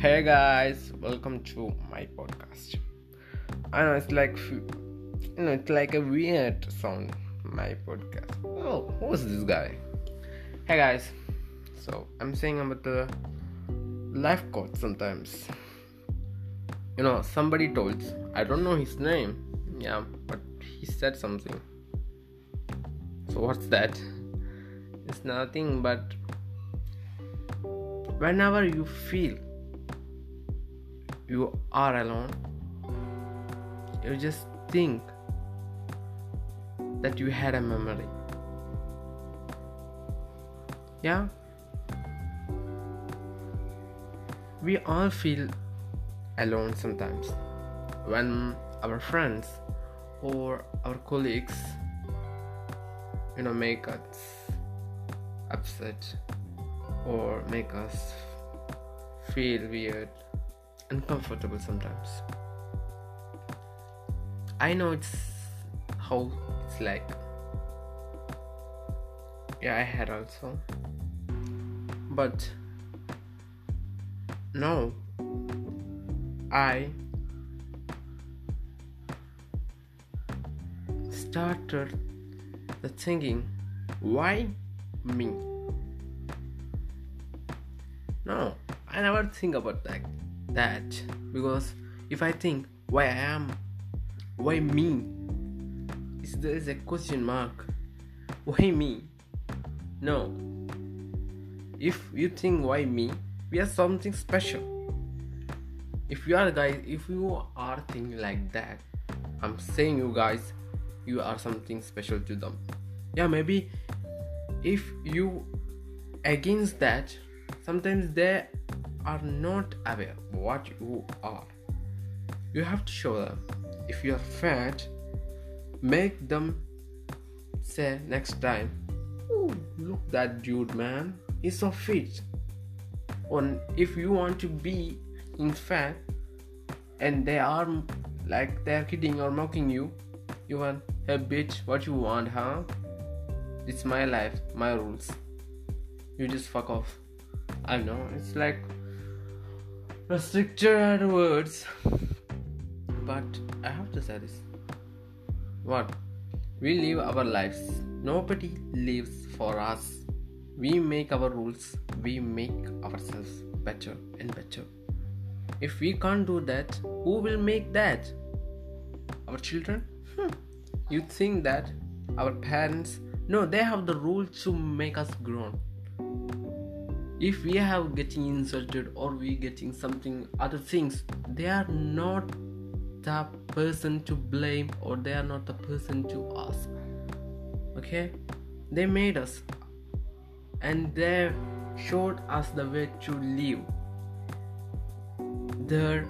Hey guys, welcome to my podcast. I know it's like you know it's like a weird sound. My podcast. Oh, who's this guy? Hey guys, so I'm saying about the life quote sometimes. You know, somebody told. I don't know his name. Yeah, but he said something. So what's that? It's nothing but whenever you feel you are alone, you just think that you had a memory. Yeah? We all feel alone sometimes when our friends or our colleagues you know make us upset or make us feel weird uncomfortable sometimes. I know it's how it's like. Yeah, I had also. But no, I started the thinking why me? No, I never think about that that because if I think why I am, why me, is there is a question mark. Why me? No. If you think why me, we are something special. If you are guys, if you are thinking like that, I'm saying you guys, you are something special to them. Yeah, maybe if you against that, sometimes they are not aware what you are. You have to show them. If you are fat, make them say next time, oh, look that dude man, he's so fit. Or if you want to be in fat and they are like they're kidding or mocking you, you want, hey bitch, what you want, huh? It's my life, my rules. You just fuck off. I know, it's like restricted words. But i have to say this. What we live our lives. Nobody lives for us. We make our rules. We make ourselves better and better. If we can't do that who will make that? Our children? Hmm. you think that our parents no they have the rules to make us grown if we have getting insulted or we getting something other things they are not the person to blame or they are not the person to ask. Okay? They made us. And they showed us the way to live. Their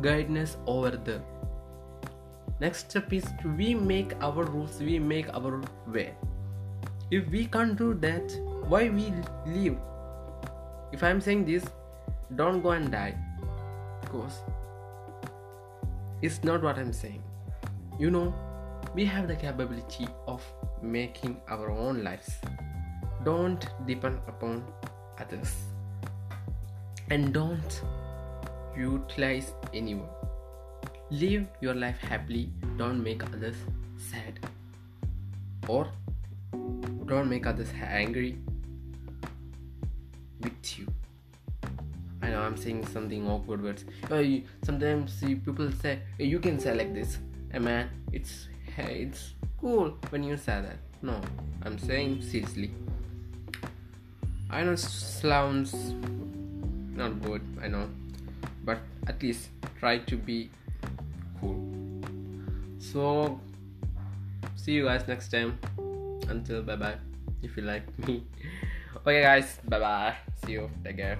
guidance over there. Next step is we make our rules we make our way. If we can't do that why we live if i'm saying this don't go and die. Because it's not what i'm saying. You know we have the capability of making our own lives. Don't depend upon others. And don't utilize anyone. Live your life happily. Don't make others sad. Or don't make others angry with you. I know I'm saying something awkward words. Uh, sometimes see, people say you can say like this. Hey man, it's hey, it's cool when you say that. No, I'm saying seriously. I know sounds not good. I know, but at least try to be cool. So see you guys next time. Until bye bye. If you like me. Okay, guys. Bye bye. See you. Take care.